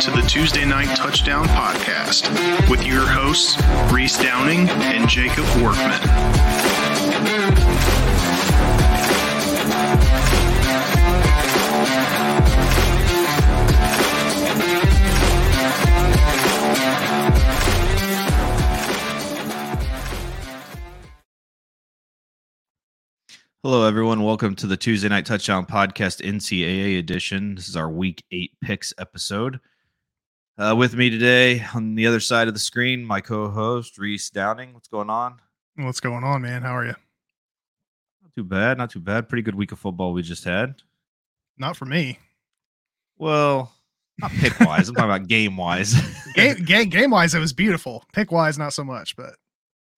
to the Tuesday Night Touchdown Podcast with your hosts, Reese Downing and Jacob Workman. Hello, everyone. Welcome to the Tuesday Night Touchdown Podcast NCAA edition. This is our Week 8 picks episode. Uh, with me today on the other side of the screen, my co host, Reese Downing. What's going on? What's going on, man? How are you? Not too bad. Not too bad. Pretty good week of football we just had. Not for me. Well, not pick wise. I'm talking about game wise. game game game wise, it was beautiful. Pick wise, not so much, but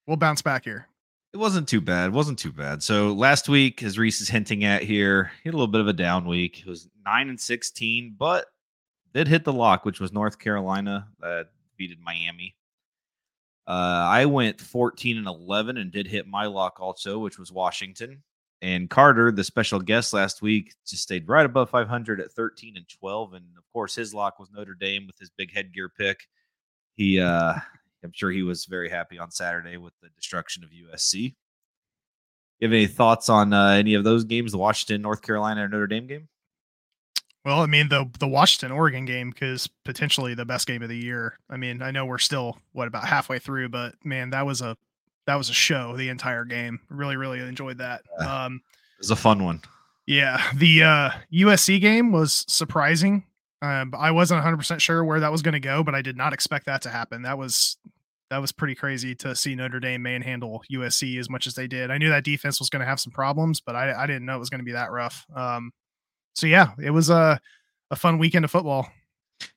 we'll bounce back here. It wasn't too bad. It wasn't too bad. So last week, as Reese is hinting at here, he had a little bit of a down week. It was nine and sixteen, but did hit the lock, which was North Carolina that beated Miami. Uh, I went 14 and 11 and did hit my lock also, which was Washington. And Carter, the special guest last week, just stayed right above 500 at 13 and 12. And of course, his lock was Notre Dame with his big headgear pick. He uh, I'm sure he was very happy on Saturday with the destruction of USC. You have any thoughts on uh, any of those games, the Washington, North Carolina, or Notre Dame game? Well, I mean the the Washington Oregon game because potentially the best game of the year. I mean, I know we're still what about halfway through, but man, that was a that was a show the entire game. Really, really enjoyed that. Um, it was a fun one. Yeah, the uh, USC game was surprising. Um, I wasn't 100 percent sure where that was going to go, but I did not expect that to happen. That was that was pretty crazy to see Notre Dame manhandle USC as much as they did. I knew that defense was going to have some problems, but I, I didn't know it was going to be that rough. Um, so yeah, it was a a fun weekend of football.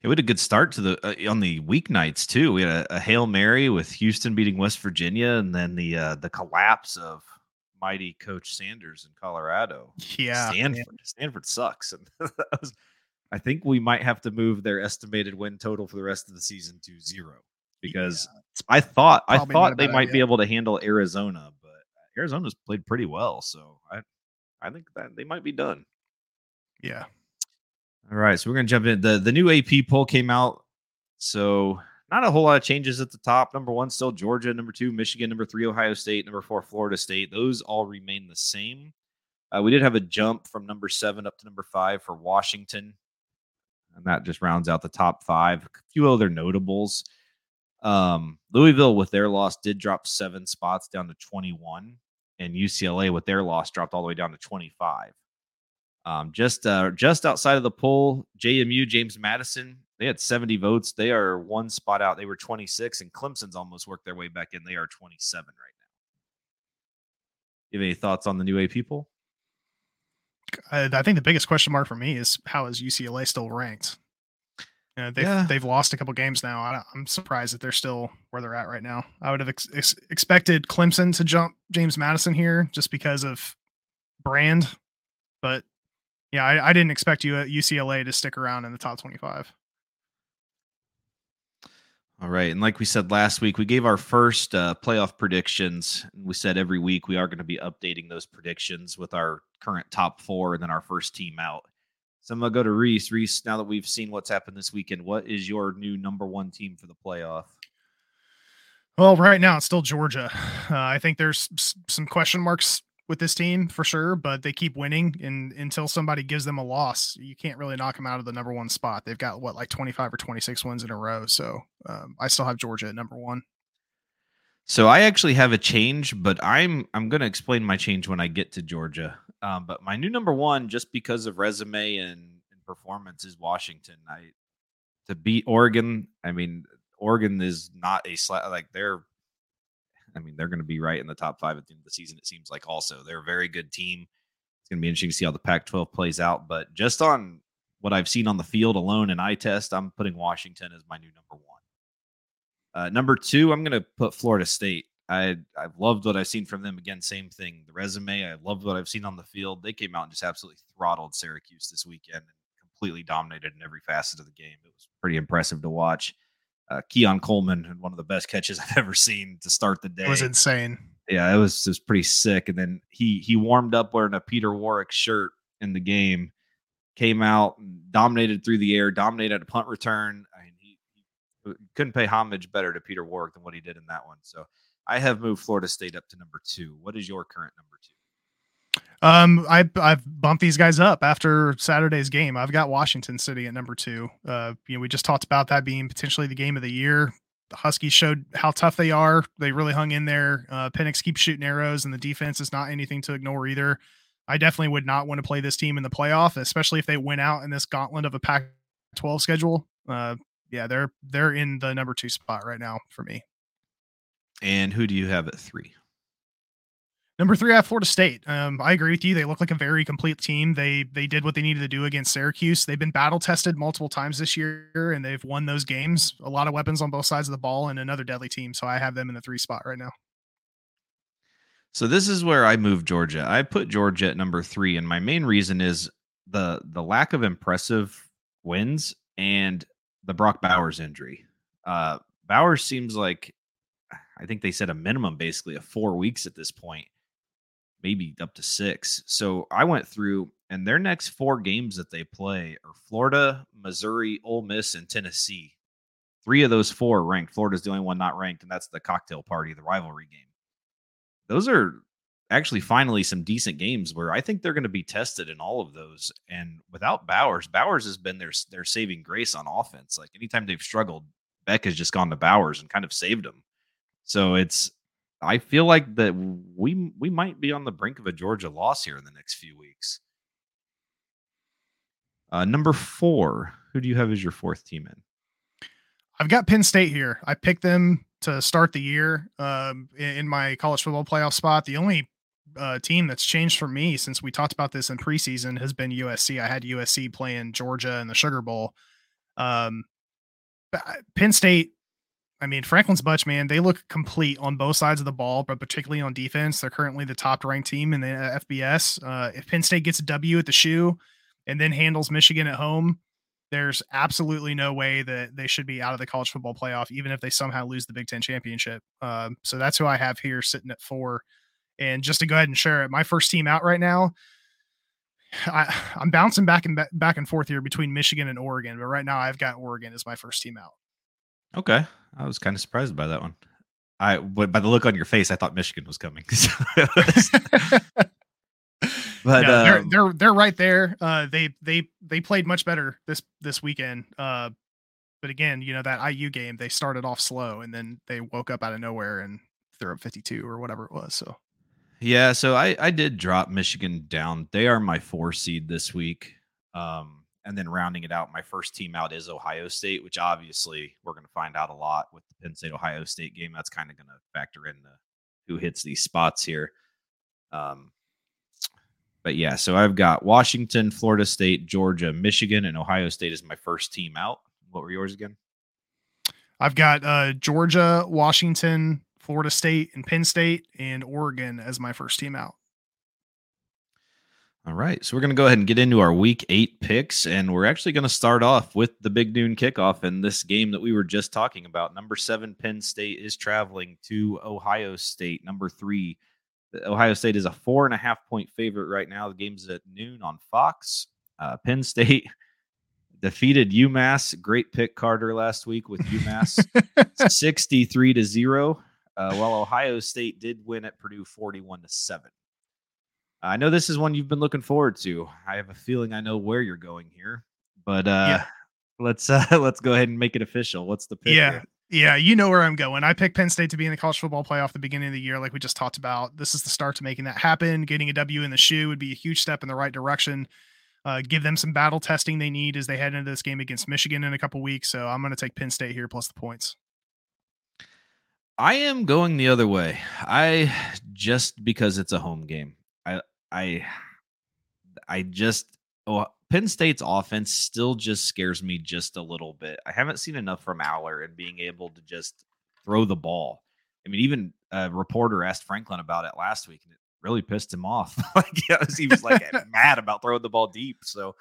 It was a good start to the uh, on the weeknights too. We had a, a, hail mary with Houston beating West Virginia, and then the uh, the collapse of mighty Coach Sanders in Colorado. Yeah, Stanford. Man. Stanford sucks, and was. I think we might have to move their estimated win total for the rest of the season to zero because yeah, I thought I thought they might idea. be able to handle Arizona, but Arizona's played pretty well, so I I think that they might be done. Yeah. All right, so we're gonna jump in. the The new AP poll came out, so not a whole lot of changes at the top. Number one, still Georgia. Number two, Michigan. Number three, Ohio State. Number four, Florida State. Those all remain the same. Uh, we did have a jump from number seven up to number five for Washington, and that just rounds out the top five. A few other notables. Um, Louisville with their loss did drop seven spots down to 21, and UCLA with their loss dropped all the way down to 25. Um, just uh, just outside of the poll, JMU James Madison they had 70 votes. They are one spot out. They were 26, and Clemson's almost worked their way back in. They are 27 right now. You have any thoughts on the new AP poll? I think the biggest question mark for me is how is UCLA still ranked? You know, they've yeah. they've lost a couple games now. I, am surprised that they're still where they're at right now. I would have ex- ex- expected Clemson to jump James Madison here just because of brand, but yeah, I, I didn't expect you at UCLA to stick around in the top 25. All right, and like we said last week, we gave our first uh, playoff predictions. We said every week we are going to be updating those predictions with our current top four and then our first team out. So I'm gonna go to Reese. Reese, now that we've seen what's happened this weekend, what is your new number one team for the playoff? Well, right now it's still Georgia. Uh, I think there's some question marks with this team for sure, but they keep winning. And until somebody gives them a loss, you can't really knock them out of the number one spot. They've got what like 25 or 26 wins in a row. So um, I still have Georgia at number one. So I actually have a change, but I'm I'm going to explain my change when I get to Georgia. Um, but my new number one, just because of resume and, and performance, is Washington. I to beat Oregon. I mean, Oregon is not a sla- like they're. I mean, they're going to be right in the top five at the end of the season. It seems like. Also, they're a very good team. It's going to be interesting to see how the Pac-12 plays out. But just on what I've seen on the field alone and eye test, I'm putting Washington as my new number one. Uh, number two, I'm going to put Florida State. I I've loved what I've seen from them. Again, same thing. The resume, I loved what I've seen on the field. They came out and just absolutely throttled Syracuse this weekend and completely dominated in every facet of the game. It was pretty impressive to watch. Uh, Keon Coleman had one of the best catches I've ever seen to start the day. It was insane. Yeah, it was was pretty sick. And then he he warmed up wearing a Peter Warrick shirt in the game. came out, dominated through the air, dominated a punt return. I mean, he, he couldn't pay homage better to Peter Warrick than what he did in that one. So I have moved Florida State up to number two. What is your current number two? Um, I I've bumped these guys up after Saturday's game. I've got Washington City at number two. Uh, you know, we just talked about that being potentially the game of the year. The Huskies showed how tough they are. They really hung in there. Uh, Penix keeps shooting arrows, and the defense is not anything to ignore either. I definitely would not want to play this team in the playoff, especially if they went out in this gauntlet of a Pac-12 schedule. Uh, yeah, they're they're in the number two spot right now for me. And who do you have at three? Number three, I have Florida State. Um, I agree with you. They look like a very complete team. They they did what they needed to do against Syracuse. They've been battle tested multiple times this year, and they've won those games. A lot of weapons on both sides of the ball, and another deadly team. So I have them in the three spot right now. So this is where I moved Georgia. I put Georgia at number three, and my main reason is the the lack of impressive wins and the Brock Bowers injury. Uh, Bowers seems like I think they said a minimum basically of four weeks at this point, maybe up to six. So I went through, and their next four games that they play are Florida, Missouri, Ole Miss, and Tennessee. Three of those four are ranked. Florida's the only one not ranked, and that's the cocktail party, the rivalry game those are actually finally some decent games where I think they're going to be tested in all of those. And without Bowers, Bowers has been their their saving grace on offense. Like anytime they've struggled, Beck has just gone to Bowers and kind of saved them. So it's I feel like that we we might be on the brink of a Georgia loss here in the next few weeks. Uh, number four, who do you have as your fourth team in? I've got Penn State here. I picked them to start the year um, in my college football playoff spot. The only uh, team that's changed for me since we talked about this in preseason has been USC. I had USC playing Georgia in the Sugar Bowl. Um, uh, Penn State, I mean, Franklin's Butch, man, they look complete on both sides of the ball, but particularly on defense. They're currently the top ranked team in the FBS. Uh, if Penn State gets a W at the shoe and then handles Michigan at home, there's absolutely no way that they should be out of the college football playoff, even if they somehow lose the Big Ten championship. Um, so that's who I have here sitting at four. And just to go ahead and share it, my first team out right now, I, am bouncing back and back and forth here between Michigan and Oregon, but right now I've got Oregon as my first team out. Okay, I was kind of surprised by that one. I, by the look on your face, I thought Michigan was coming. But yeah, they're, um, they're they're right there. Uh, they they they played much better this this weekend. Uh, but again, you know that IU game, they started off slow and then they woke up out of nowhere and threw up 52 or whatever it was. So yeah, so I I did drop Michigan down. They are my four seed this week. Um, and then rounding it out, my first team out is Ohio State, which obviously we're going to find out a lot with the Penn State Ohio State game. That's kind of going to factor in the who hits these spots here. Um, but yeah, so I've got Washington, Florida State, Georgia, Michigan, and Ohio State as my first team out. What were yours again? I've got uh, Georgia, Washington, Florida State, and Penn State, and Oregon as my first team out. All right. So we're going to go ahead and get into our week eight picks. And we're actually going to start off with the big noon kickoff in this game that we were just talking about. Number seven, Penn State is traveling to Ohio State. Number three, Ohio State is a four and a half point favorite right now. The game's at noon on Fox. Uh, Penn State defeated UMass. Great pick, Carter, last week with UMass 63 to 0. Uh, while Ohio State did win at Purdue 41 to 7. I know this is one you've been looking forward to. I have a feeling I know where you're going here, but uh, yeah. let's uh, let's go ahead and make it official. What's the pick? Yeah, here? Yeah, you know where I'm going. I picked Penn State to be in the college football playoff at the beginning of the year, like we just talked about. This is the start to making that happen. Getting a W in the shoe would be a huge step in the right direction. Uh, give them some battle testing they need as they head into this game against Michigan in a couple weeks. So I'm going to take Penn State here plus the points. I am going the other way. I just because it's a home game. I I just oh Penn State's offense still just scares me just a little bit. I haven't seen enough from Allar and being able to just throw the ball. I mean, even a reporter asked Franklin about it last week, and it really pissed him off. like he was like mad about throwing the ball deep. So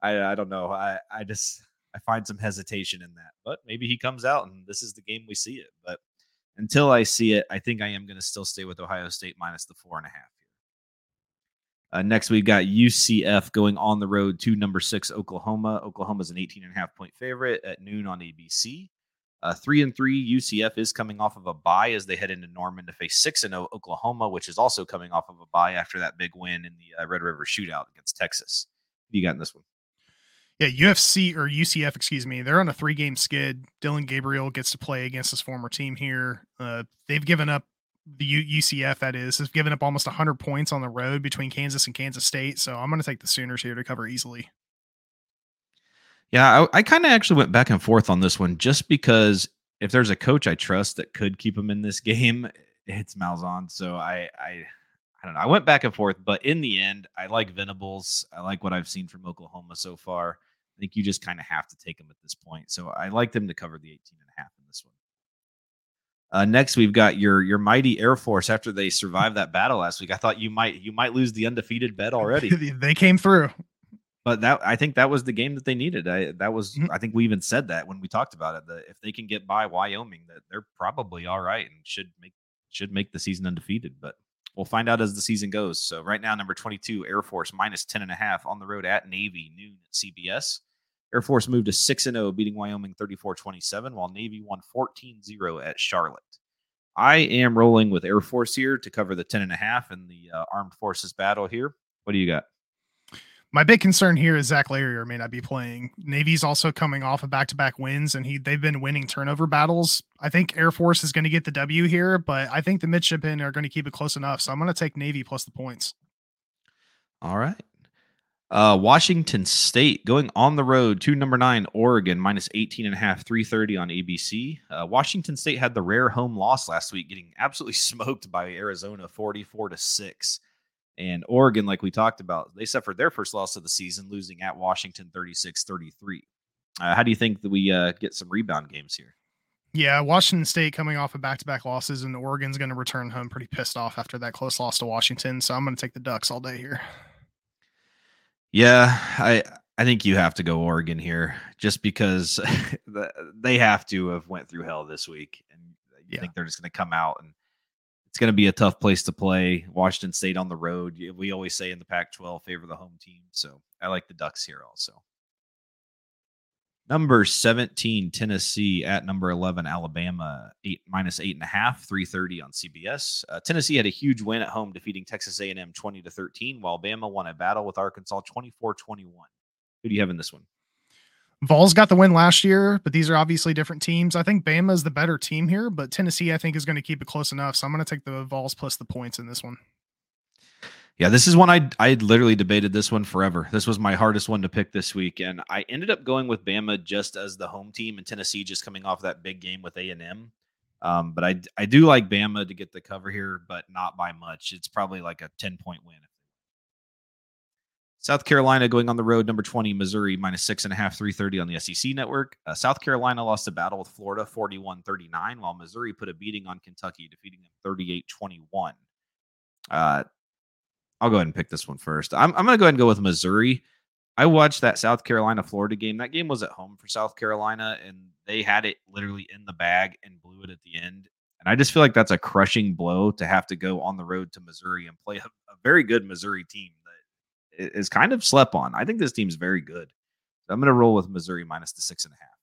I, I don't know. I, I just I find some hesitation in that. But maybe he comes out and this is the game we see it. But until I see it, I think I am going to still stay with Ohio State minus the four and a half. Uh, next, we've got UCF going on the road to number six Oklahoma. Oklahoma's an 18 and a half point favorite at noon on ABC. Uh, three and three, UCF is coming off of a bye as they head into Norman to face six and zero oh Oklahoma, which is also coming off of a bye after that big win in the uh, Red River Shootout against Texas. You got in this one? Yeah, UFC or UCF, excuse me. They're on a three game skid. Dillon Gabriel gets to play against his former team here. Uh, they've given up the UCF that is has given up almost 100 points on the road between Kansas and Kansas State. So I'm going to take the Sooners here to cover easily. Yeah, I, I kind of actually went back and forth on this one just because if there's a coach I trust that could keep him in this game, it's Malzahn. So I, I, I don't know. I went back and forth, but in the end, I like Venables. I like what I've seen from Oklahoma so far. I think you just kind of have to take them at this point. So I like them to cover the 18 and a half. Uh, next, we've got your your mighty Air Force. After they survived that battle last week, I thought you might you might lose the undefeated bet already. they came through but that I think that was the game that they needed. I, that was mm-hmm. I think we even said that when we talked about it that if they can get by Wyoming, that they're probably all right and should make should make the season undefeated. But we'll find out as the season goes. So right now, number twenty two Air Force minus ten and a half on the road at Navy noon at CBS. Air Force moved to 6 0, beating Wyoming 34 27, while Navy won 14 0 at Charlotte. I am rolling with Air Force here to cover the 10 and a half in the uh, armed forces battle here. What do you got? My big concern here is Xavier Arline may not be playing. Navy's also coming off of back-to-back wins, and he they've been winning turnover battles. I think Air Force is going to get the W here, but I think the midshipmen are going to keep it close enough. So I'm going to take Navy plus the points. All right. Uh, Washington State going on the road to number nine, Oregon, minus 18 and a half, 330 on ABC. Uh, Washington State had the rare home loss last week, getting absolutely smoked by Arizona 44 to 6. And Oregon, like we talked about, they suffered their first loss of the season, losing at Washington 36 33. Uh, how do you think that we uh, get some rebound games here? Yeah, Washington State coming off of back to back losses, and Oregon's going to return home pretty pissed off after that close loss to Washington. So I'm going to take the Ducks all day here. Yeah, I I think you have to go Oregon here, just because they have to have went through hell this week, and you yeah. think they're just going to come out and it's going to be a tough place to play. Washington State on the road. We always say in the Pac 12, favor the home team. So I like the Ducks here also. Number 17, Tennessee at number 11, Alabama, eight minus eight and a half, 330 on CBS. Uh, Tennessee had a huge win at home, defeating Texas A&M 20 to 13, while Bama won a battle with Arkansas 24 21. Who do you have in this one? Vols got the win last year, but these are obviously different teams. I think Bama is the better team here, but Tennessee, I think, is going to keep it close enough. So I'm going to take the Vols plus the points in this one. Yeah, this is one I I literally debated this one forever. This was my hardest one to pick this week, and I ended up going with Bama just as the home team, and Tennessee just coming off that big game with A and M. Um, but I I do like Bama to get the cover here, but not by much. It's probably like a ten point win South Carolina going on the road, number 20, Missouri, minus six and a half, 330 on the SEC network. Uh, South Carolina lost a battle with Florida 41 39, while Missouri put a beating on Kentucky, defeating them 38 21. Uh, I'll go ahead and pick this one first. I'm, I'm going to go ahead and go with Missouri. I watched that South Carolina Florida game. That game was at home for South Carolina, and they had it literally in the bag and blew it at the end. And I just feel like that's a crushing blow to have to go on the road to Missouri and play a, a very good Missouri team that is kind of slept on. I think this team's very good. I'm going to roll with Missouri minus the six and a half.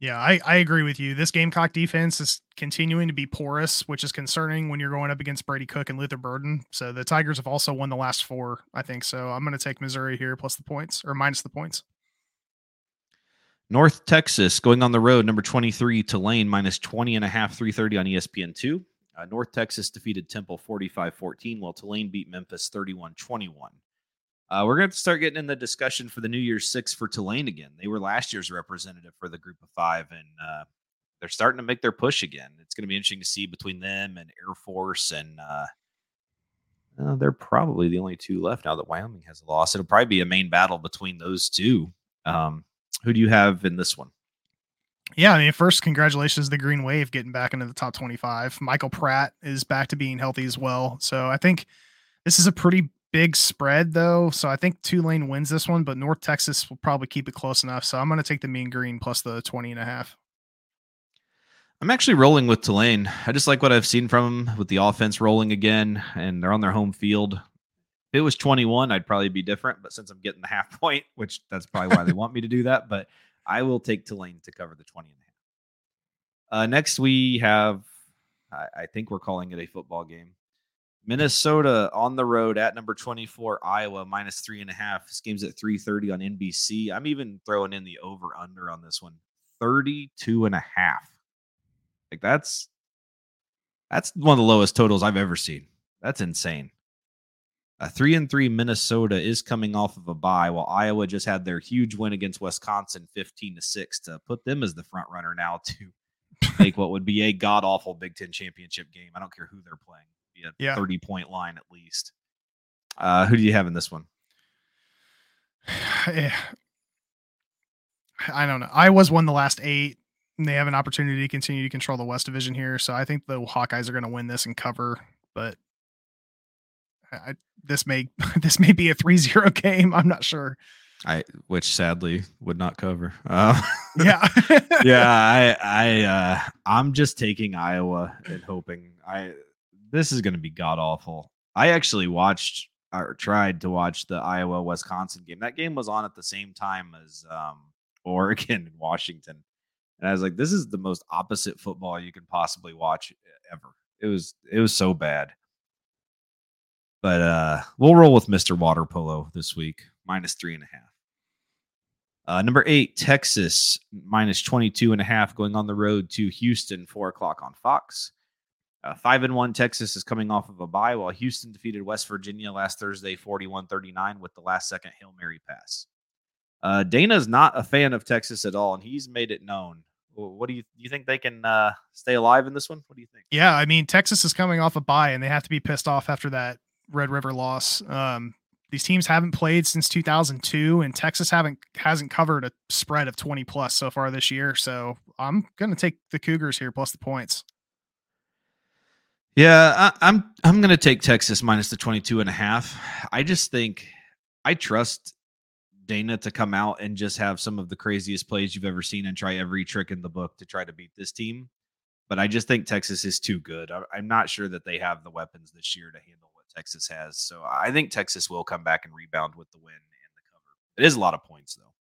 Yeah, I, I agree with you. This Gamecock defense is continuing to be porous, which is concerning when you're going up against Brady Cook and Luther Burden. So the Tigers have also won the last four, I think. So I'm going to take Missouri here plus the points or minus the points. North Texas going on the road, number 23, Tulane minus 20 and a half, 330 on ESPN2. Uh, North Texas defeated Temple 45 14, while Tulane beat Memphis 31 21. Uh, we're going to start getting in the discussion for the New Year's Six for Tulane again. They were last year's representative for the Group of Five, and uh, they're starting to make their push again. It's going to be interesting to see between them and Air Force, and uh, uh, they're probably the only two left now that Wyoming has a loss. It'll probably be a main battle between those two. Um, who do you have in this one? Yeah, I mean, first, congratulations to the Green Wave getting back into the top 25. Michael Pratt is back to being healthy as well. So I think this is a pretty big spread though, so I think Tulane wins this one, but North Texas will probably keep it close enough. So I'm going to take the mean green plus the 20 and a half. I'm actually rolling with Tulane. I just like what I've seen from them with the offense rolling again, and they're on their home field. If it was 21, I'd probably be different. But since I'm getting the half point, which that's probably why they want me to do that, but I will take Tulane to cover the 20 and a half. Uh, next, we have, I, I think we're calling it a football game. Minnesota on the road at number 24, Iowa, minus three and a half. This game's at 3:30 on NBC. I'm even throwing in the over-under on this one. 32 and a half. Like that's that's one of the lowest totals I've ever seen. That's insane. A three and three Minnesota is coming off of a bye, while Iowa just had their huge win against Wisconsin, fifteen to six, to put them as the front runner now to make what would be a god awful Big Ten championship game. I don't care who they're playing, be a yeah. thirty point line at least. Uh, who do you have in this one? Yeah. I don't know. Iowa's won the last eight. And they have an opportunity to continue to control the West Division here, so I think the Hawkeyes are going to win this and cover. But I, this may this may be a 3-0 game. I'm not sure. I which sadly would not cover. Uh, yeah, yeah. I I uh, I'm just taking Iowa and hoping I this is going to be god awful. I actually watched or tried to watch the Iowa Wisconsin game. That game was on at the same time as um, Oregon and Washington, and I was like, this is the most opposite football you can possibly watch ever. It was it was so bad. But uh, we'll roll with Mr. Water Polo this week, minus three and a half. Uh, number eight, Texas, minus 22 and a half, going on the road to Houston, four o'clock on Fox. Uh, five and one, Texas is coming off of a bye, while Houston defeated West Virginia last Thursday, 41 39, with the last second Hail Mary pass. Uh, Dana's not a fan of Texas at all, and he's made it known. What do you do you think they can uh, stay alive in this one? What do you think? Yeah, I mean Texas is coming off a bye, and they have to be pissed off after that Red River loss. Um, these teams haven't played since 2002, and Texas haven't hasn't covered a spread of 20 plus so far this year. So I'm going to take the Cougars here plus the points. Yeah, I, I'm I'm going to take Texas minus the 22 and a half. I just think I trust Dana to come out and just have some of the craziest plays you've ever seen and try every trick in the book to try to beat this team. But I just think Texas is too good. I, I'm not sure that they have the weapons this year to handle what Texas has. So I think Texas will come back and rebound with the win and the cover. It is a lot of points, though.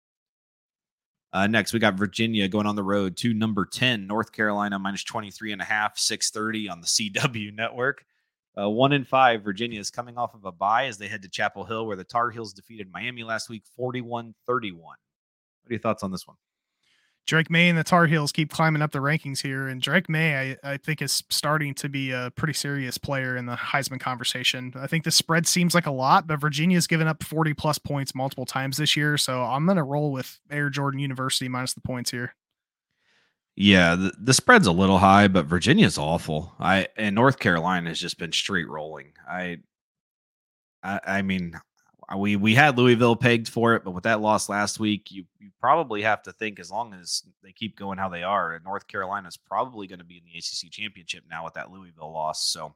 Uh, next, we got Virginia going on the road to number 10, North Carolina minus 23 and a half, 630 on the CW network. Uh, one in five, Virginia is coming off of a bye as they head to Chapel Hill, where the Tar Heels defeated Miami last week 41 31. What are your thoughts on this one? Drake Maye and the Tar Heels keep climbing up the rankings here, and Drake Maye, I, I think, is starting to be a pretty serious player in the Heisman conversation. I think the spread seems like a lot, but Virginia's given up 40 plus points multiple times this year, so I'm going to roll with Air Jordan University minus the points here. Yeah, the, the spread's a little high, but Virginia's awful. I and North Carolina has just been straight rolling. I, I, I mean, we we had Louisville pegged for it, but with that loss last week, you you probably have to think as long as they keep going how they are, North Carolina is probably going to be in the ACC championship now with that Louisville loss. So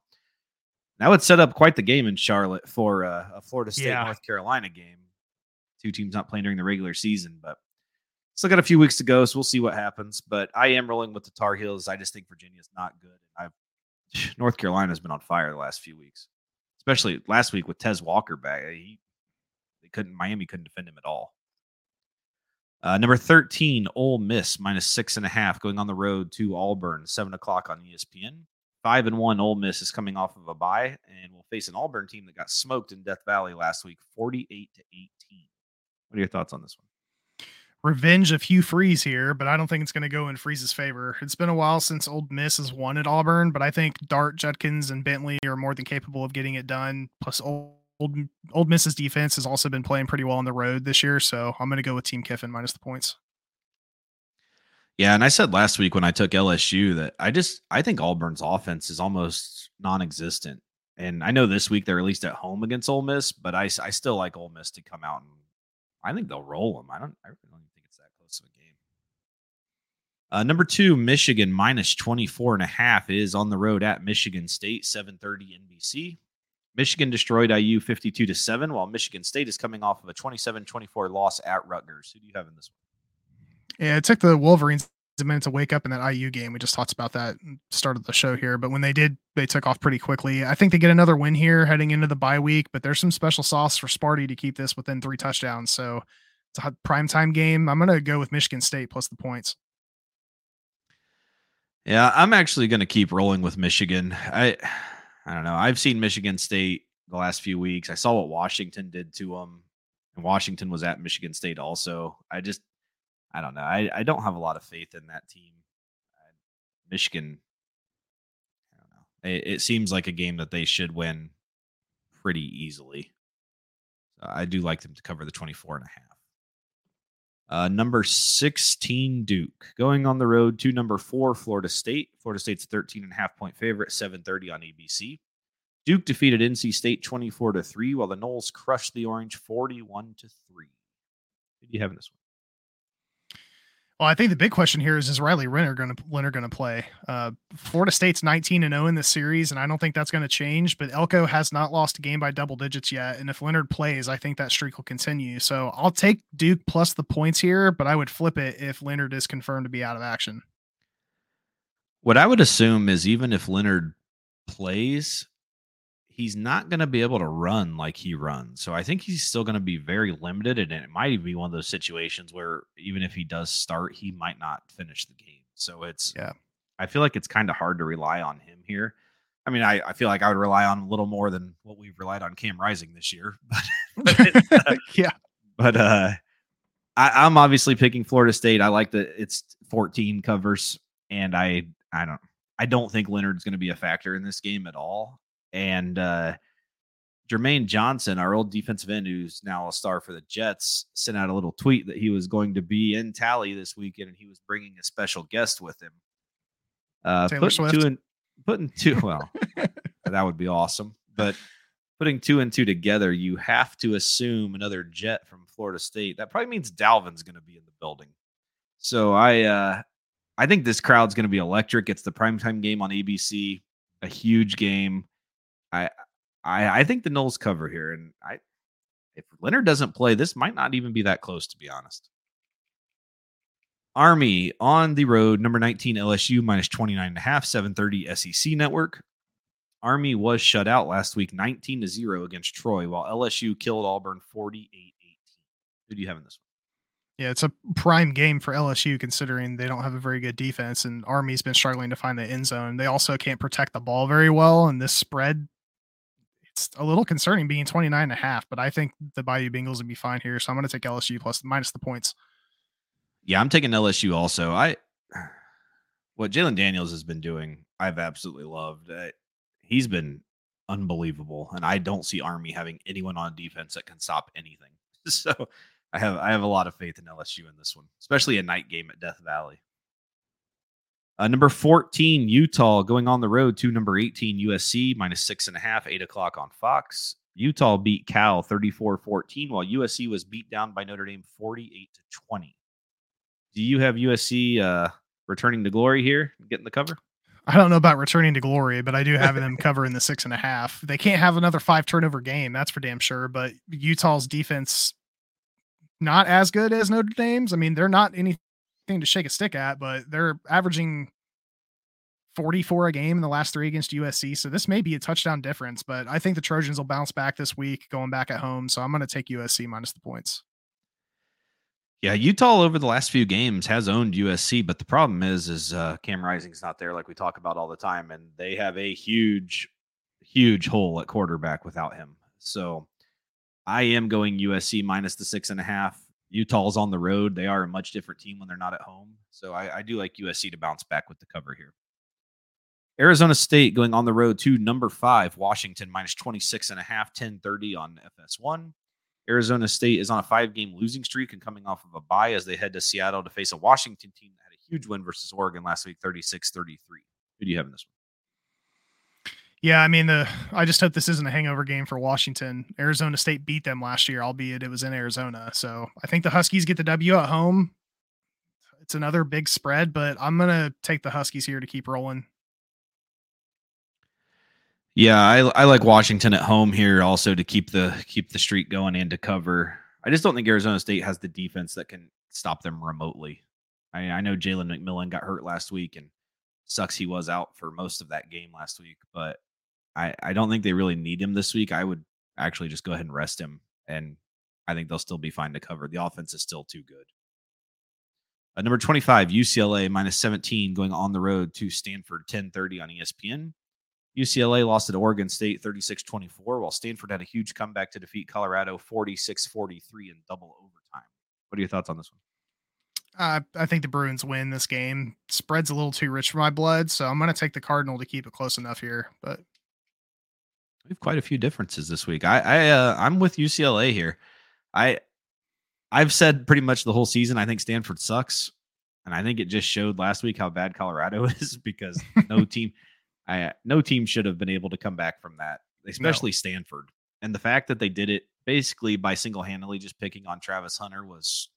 that would set up quite the game in Charlotte for uh, a Florida State yeah. North Carolina game. Two teams not playing during the regular season, but still got a few weeks to go, so we'll see what happens. But I am rolling with the Tar Heels. I just think Virginia's not good. I've North Carolina's been on fire the last few weeks, especially last week with Tez Walker back. He couldn't Miami couldn't defend him at all. Uh, number 13, Ole Miss minus six and a half going on the road to Auburn, seven o'clock on ESPN. Five and one, Ole Miss is coming off of a bye and will face an Auburn team that got smoked in Death Valley last week, 48 to 18. What are your thoughts on this one? Revenge of Hugh Freeze here, but I don't think it's going to go in Freeze's favor. It's been a while since Old Miss has won at Auburn, but I think Dart, Judkins, and Bentley are more than capable of getting it done. Plus, Ole Old Ole Miss's defense has also been playing pretty well on the road this year, so I'm going to go with Team Kiffin minus the points. Yeah, and I said last week when I took LSU that I just I think Auburn's offense is almost non-existent. And I know this week they're at least at home against Ole Miss, but I, I still like Ole Miss to come out and I think they'll roll them. I don't I don't even think it's that close of a game. Uh, number two, Michigan minus 24 and a half is on the road at Michigan State, 730 NBC. Michigan destroyed IU 52 to 7, while Michigan State is coming off of a 27 24 loss at Rutgers. Who do you have in this one? Yeah, it took the Wolverines a minute to wake up in that IU game. We just talked about that started the show here, but when they did, they took off pretty quickly. I think they get another win here heading into the bye week, but there's some special sauce for Sparty to keep this within three touchdowns. So it's a prime time game. I'm going to go with Michigan State plus the points. Yeah, I'm actually going to keep rolling with Michigan. I I don't know. I've seen Michigan State the last few weeks. I saw what Washington did to them, and Washington was at Michigan State also. I just I don't know. I, I don't have a lot of faith in that team. Michigan, I don't know. It, it, seems like a game that they should win pretty easily. So I do like them to cover the 24 and a half. Uh, number 16, Duke. Going on the road to number four, Florida State. Florida State's 13 and a half point favorite, 730 on ABC. Duke defeated NC State 24 to 3, while the Noles crushed the Orange 41 to 3. Who do you have in this one? Well, I think the big question here is: Is Riley Leonard going to Leonard going to play? Uh, Florida State's 19 and 0 in this series, and I don't think that's going to change. But Elko has not lost a game by double digits yet, and if Leonard plays, I think that streak will continue. So I'll take Duke plus the points here, but I would flip it if Leonard is confirmed to be out of action. What I would assume is even if Leonard plays, he's not going to be able to run like he runs. So I think he's still going to be very limited. And it might even be one of those situations where even if he does start, he might not finish the game. So it's, yeah, I feel like it's kind of hard to rely on him here. I mean, I, I feel like I would rely on a little more than what we've relied on Cam Rising this year. But, but uh, yeah, but uh, I, I'm obviously picking Florida State. I like that it's 14 covers, and I I don't I don't think Leonard's going to be a factor in this game at all. And uh, Jermaine Johnson, our old defensive end, who's now a star for the Jets, sent out a little tweet that he was going to be in Tally this weekend, and he was bringing a special guest with him. Uh, putting Swift. two and putting two. Well, that would be awesome. But putting two and two together, you have to assume another Jet from Florida State. That probably means Dalvin's going to be in the building. So I, uh, I think this crowd's going to be electric. It's the primetime game on ABC, a huge game. I I I think the Noles cover here, and I if Leonard doesn't play, this might not even be that close, to be honest. Army on the road, number 19 LSU minus 29 and a half, 730 SEC network. Army was shut out last week 19 to 0 against Troy, while LSU killed Auburn 48 18. Who do you have in this one? Yeah, it's a prime game for LSU considering they don't have a very good defense and Army's been struggling to find the end zone. They also can't protect the ball very well, and this spread it's a little concerning being 29 and a half, but I think the Bayou Bengals would be fine here. So I'm going to take LSU plus minus the points. Yeah, I'm taking LSU also. I what Jalen Daniels has been doing, I've absolutely loved. Uh, he's been unbelievable, and I don't see Army having anyone on defense that can stop anything. So I have I have a lot of faith in LSU in this one, especially a night game at Death Valley. Uh, number 14, Utah going on the road to number 18, USC, minus six and a half, eight o'clock on Fox. Utah beat Cal 34 14, while USC was beat down by Notre Dame 48 to 20. Do you have USC uh, returning to glory here, getting the cover? I don't know about returning to glory, but I do have them covering the six and a half. They can't have another five turnover game, that's for damn sure. But Utah's defense not as good as Notre Dame's. I mean, they're not any to shake a stick at, but they're averaging 44 a game in the last three against USC. So this may be a touchdown difference, but I think the Trojans will bounce back this week going back at home. So I'm going to take USC minus the points. Yeah, Utah over the last few games has owned USC, but the problem is, is uh, Cam Rising's not there, like we talk about all the time, and they have a huge, huge hole at quarterback without him. So I am going USC minus the six and a half. Utah's on the road. They are a much different team when they're not at home. So I, I do like USC to bounce back with the cover here. Arizona State going on the road to number five, Washington minus 26 and a half, 1030 on FS1. Arizona State is on a five game losing streak and coming off of a bye as they head to Seattle to face a Washington team that had a huge win versus Oregon last week, 36 33. Who do you have in this one? Yeah, I mean, the I just hope this isn't a hangover game for Washington. Arizona State beat them last year, albeit it was in Arizona. So I think the Huskies get the W at home. It's another big spread, but I'm gonna take the Huskies here to keep rolling. Yeah, I, I like Washington at home here also to keep the keep the streak going and to cover. I just don't think Arizona State has the defense that can stop them remotely. I, I know Jalen McMillan got hurt last week and sucks he was out for most of that game last week, but I, I don't think they really need him this week. I would actually just go ahead and rest him, and I think they'll still be fine to cover. The offense is still too good. Uh, number 25, UCLA minus 17 going on the road to Stanford 1030 on ESPN. UCLA lost at Oregon State 36 24, while Stanford had a huge comeback to defeat Colorado 46 43 in double overtime. What are your thoughts on this one? Uh, I think the Bruins win this game. Spread's a little too rich for my blood, so I'm going to take the Cardinal to keep it close enough here. But we have quite a few differences this week. I, I uh, I'm with UCLA here. I I've said pretty much the whole season. I think Stanford sucks, and I think it just showed last week how bad Colorado is because no team, I no team should have been able to come back from that, especially no. Stanford. And the fact that they did it basically by single handedly just picking on Travis Hunter was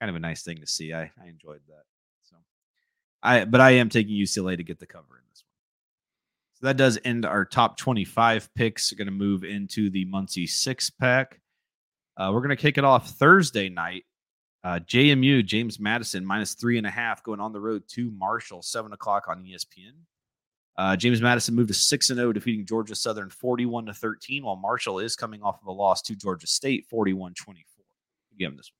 kind of a nice thing to see. I, I enjoyed that. So I but I am taking UCLA to get the cover in this one. So that does end our top 25 picks. We're going to move into the Muncie six pack. Uh, we're going to kick it off Thursday night. Uh, JMU, James Madison, minus three and a half, going on the road to Marshall, seven o'clock on ESPN. Uh, James Madison moved to six and zero, oh, defeating Georgia Southern forty-one to thirteen, while Marshall is coming off of a loss to Georgia State, 41-24. Give him this one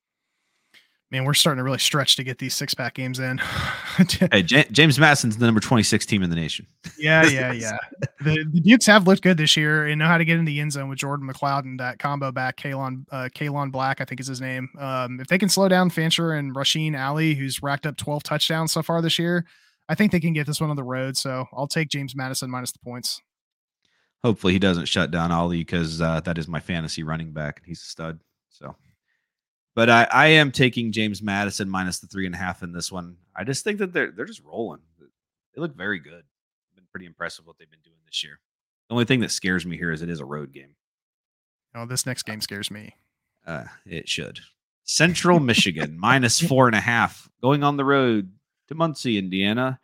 man, we're starting to really stretch to get these six pack games in. hey, J- James Madison's the number 26 team in the nation. yeah, yeah, yeah. The, the, Dukes have looked good this year and know how to get in the end zone with Jordan McCloud and that combo back, Kaelon, uh, Kaelon Black, I think is his name. Um, if they can slow down Fancher and Rasheen Ali, who's racked up 12 touchdowns so far this year, I think they can get this one on the road. So I'll take James Madison minus the points. Hopefully he doesn't shut down Ali because uh, that is my fantasy running back and he's a stud. So but I, I am taking James Madison minus the three and a half in this one. I just think that they're they're just rolling. They look very good. Been pretty impressive what they've been doing this year. The only thing that scares me here is it is a road game. Oh, this next game scares me. Uh, it should. Central Michigan minus four and a half going on the road to Muncie, Indiana.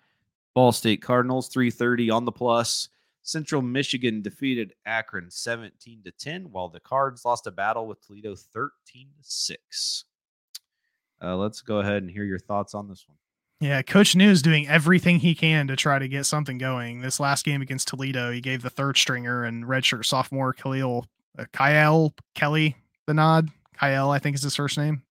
Ball State Cardinals 330 on the plus. Central Michigan defeated Akron 17 to 10, while the Cards lost a battle with Toledo 13 to 6. Uh, let's go ahead and hear your thoughts on this one. Yeah, Coach Neu is doing everything he can to try to get something going. This last game against Toledo, he gave the third stringer and redshirt sophomore Khalil uh, Kyle Kelly the nod. Kyle, I think is his first name.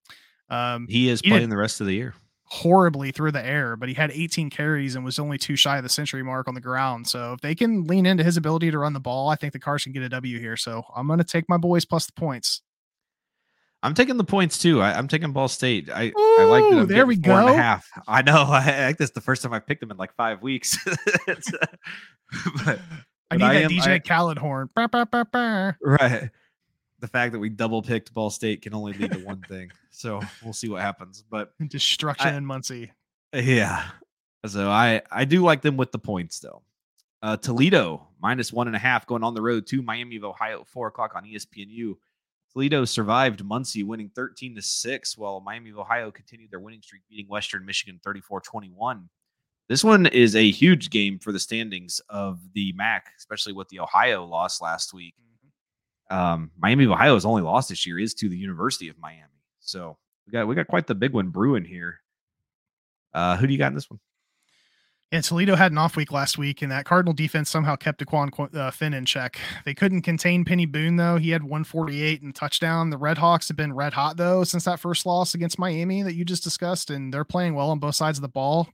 Um, he is playing the rest of the year horribly through the air, but he had 18 carries and was only too shy of the century mark on the ground. So if they can lean into his ability to run the ball, I think the Cars can get a W here. So I'm going to take my boys plus the points. I'm taking the points too. I, am taking Ball State. I, Ooh, I like that. there we go. And a half. I know. I, like this the first time I picked them in like five weeks. Uh, but, I need I that am, DJ I, Khaled horn. Bah, bah, bah, right. The fact that we double picked Ball State can only lead to one thing. So we'll see what happens. But destruction I, in Muncie. Yeah. So I I do like them with the points though. Uh, Toledo minus one and a half going on the road to Miami of Ohio at four o'clock on ESPNU. Toledo survived Muncie, winning 13 to 6, while Miami of Ohio continued their winning streak, beating Western Michigan 34 21. This one is a huge game for the standings of the MAC, especially with the Ohio loss last week. Mm-hmm. Um, Miami of Ohio's only loss this year is to the University of Miami. So we got we got quite the big one brewing here. Uh, who do you got in this one? Yeah, Toledo had an off week last week, and that Cardinal defense somehow kept Dequan uh, Finn in check. They couldn't contain Peny Boone though; he had 148 and touchdown. The Red Hawks have been red hot though since that first loss against Miami that you just discussed, and they're playing well on both sides of the ball.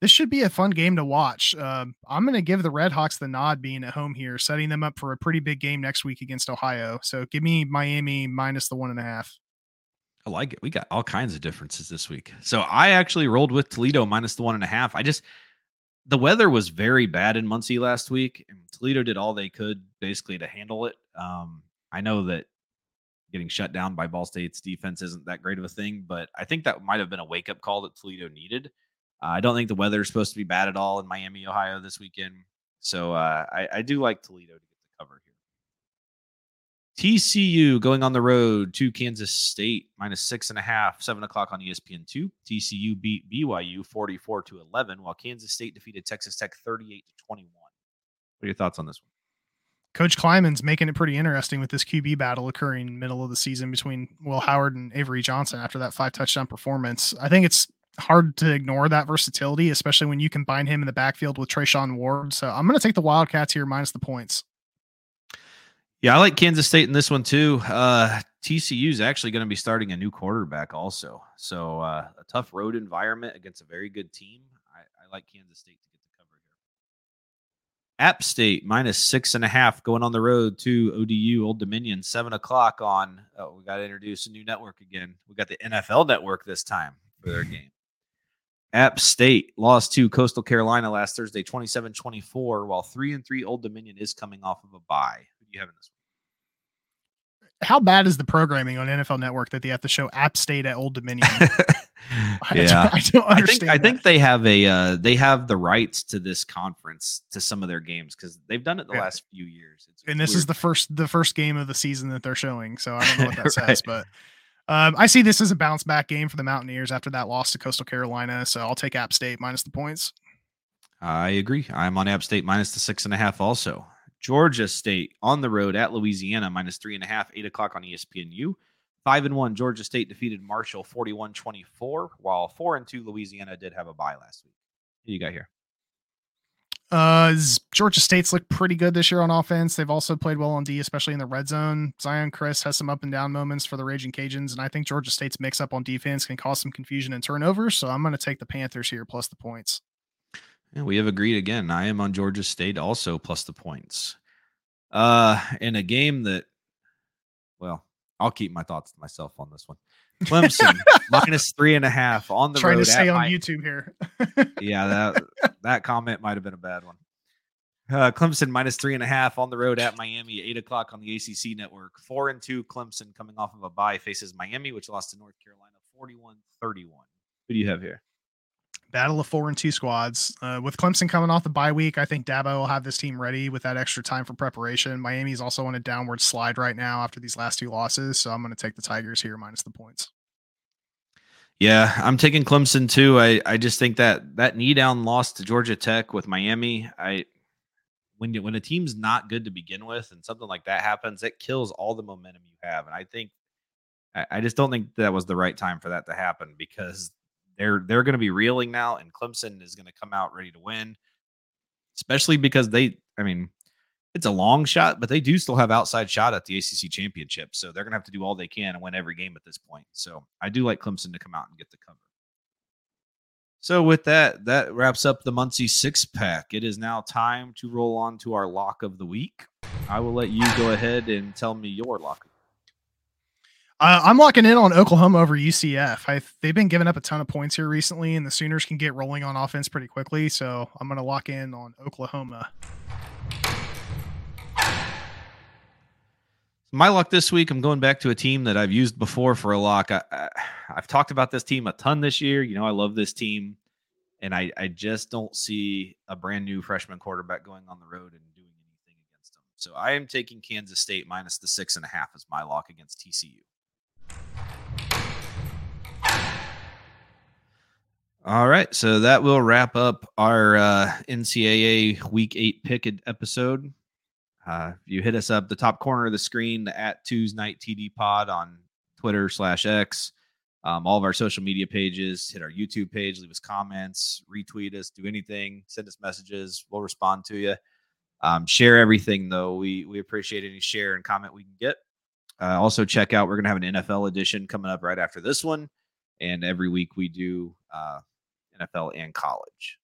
This should be a fun game to watch. Uh, I'm going to give the Red Hawks the nod being at home here, setting them up for a pretty big game next week against Ohio. So give me Miami minus the one and a half. I like it. We got all kinds of differences this week. So I actually rolled with Toledo minus the one and a half. I just the weather was very bad in Muncie last week, and Toledo did all they could basically to handle it. Um, I know that getting shut down by Ball State's defense isn't that great of a thing, but I think that might have been a wake up call that Toledo needed. Uh, I don't think the weather is supposed to be bad at all in Miami, Ohio this weekend. So uh, I, I do like Toledo to get the cover here. TCU going on the road to Kansas State minus six and a half, seven o'clock on ESPN two. TCU beat BYU 44 to 11, while Kansas State defeated Texas Tech 38 to 21. What are your thoughts on this one? Coach Klieman's making it pretty interesting with this QB battle occurring middle of the season between Will Howard and Avery Johnson after that five touchdown performance. I think it's hard to ignore that versatility, especially when you combine him in the backfield with Treshaun Ward. So I'm going to take the Wildcats here minus the points. Yeah, I like Kansas State in this one too. Uh, TCU is actually going to be starting a new quarterback also. So uh, a tough road environment against a very good team. I, I like Kansas State to get the cover here. App State minus six and a half going on the road to ODU Old Dominion seven o'clock on. Oh, we got to introduce a new network again. We got the NFL Network this time for their game. App State lost to Coastal Carolina last Thursday, 27 24, while 3 and 3 Old Dominion is coming off of a bye. Who do you have in this one? How bad is the programming on NFL Network that they have to show App State at Old Dominion? I yeah, don't, I don't understand. I think, I think, they have a uh, they have the rights to this conference to some of their games because they've done it the yeah. last few years. It's, and this is the first the first game of the season that they're showing, so I don't know what that right. says, but um, I see this as a bounce back game for the Mountaineers after that loss to Coastal Carolina. So I'll take App State minus the points. I agree. I'm on App State minus the six and a half also. Georgia State on the road at Louisiana minus three and a half, eight o'clock on ESPNU. Five and one, Georgia State defeated Marshall 41 24, while four and two, Louisiana did have a bye last week. Who you got here? Uh, Georgia State's looked pretty good this year on offense. They've also played well on D, especially in the red zone. Zeon Chriss has some up and down moments for the Raging Cajuns, and I think Georgia State's mix up on defense can cause some confusion and turnovers. So I'm going to take the Panthers here plus the points. Yeah, we have agreed again. I am on Georgia State also plus the points. Uh, in a game that, well, I'll keep my thoughts to myself on this one. Clemson minus three and a half on the Trying road. to stay on my, YouTube here. yeah, that that comment might have been a bad one. Uh, Clemson minus three and a half on the road at Miami, eight o'clock on the ACC network. Four and two, Clemson coming off of a bye faces Miami, which lost to North Carolina 41 31. Who do you have here? Battle of four and two squads. Uh, with Clemson coming off the bye week, I think Dabo will have this team ready with that extra time for preparation. Miami's also on a downward slide right now after these last two losses, so I'm going to take the Tigers here minus the points. Yeah, I'm taking Clemson too. I, I just think that that knee down loss to Georgia Tech with Miami, I when when a team's not good to begin with and something like that happens, it kills all the momentum you have. And I think I just don't think that was the right time for that to happen because they're they're going to be reeling now, and Clemson is going to come out ready to win, especially because they. I mean, it's a long shot, but they do still have outside shot at the ACC championship, so they're going to have to do all they can and win every game at this point. So I do like Clemson to come out and get the cover. So with that, that wraps up the Muncie six pack. It is now time to roll on to our lock of the week. I will let you go ahead and tell me your lock uh, I'm locking in on Oklahoma over UCF. I, they've been giving up a ton of points here recently, and the Sooners can get rolling on offense pretty quickly. So I'm going to lock in on Oklahoma. My luck this week, I'm going back to a team that I've used before for a lock. I, I, have talked about this team a ton this year. You know, I love this team, and I, I just don't see a brand new freshman quarterback going on the road and doing anything against them. So I am taking Kansas State minus the six and a half as my lock against TCU. All right, so that will wrap up our uh, NCAA Week Eight pick episode. Uh, you hit us up the top corner of the screen at Tuesday Night TD Pod on Twitter slash X, um, all of our social media pages. Hit our YouTube page, leave us comments, retweet us, do anything, send us messages. We'll respond to you. Um, share everything though. We we appreciate any share and comment we can get. Uh, also, check out we're going to have an NFL edition coming up right after this one, and every week we do uh, NFL and college.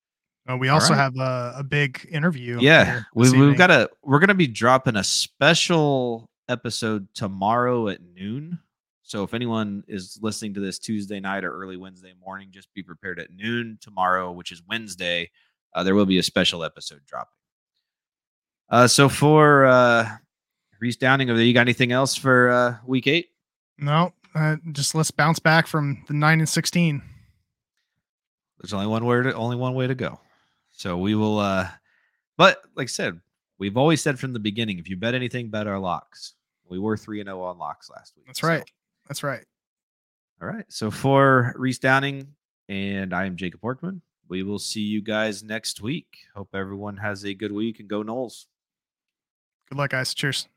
Uh, we also right. have a, a, big interview. Yeah, we, we've got a. We're going to be dropping a special episode tomorrow at noon. So if anyone is listening to this Tuesday night or early Wednesday morning, just be prepared at noon tomorrow, which is Wednesday. Uh, there will be a special episode dropping. Uh, so for uh, Reese Downing over there. You got anything else for uh, week eight? No, uh, just let's bounce back from the nine and sixteen. There's only one way to only one way to go. So we will. uh But like I said, we've always said from the beginning, if you bet anything, bet our locks. We were three and zero oh on locks last week. That's so. right. That's right. All right. So for Reese Downing and I am Jacob Workman. We will see you guys next week. Hope everyone has a good week and go Noles. Good luck, guys. Cheers.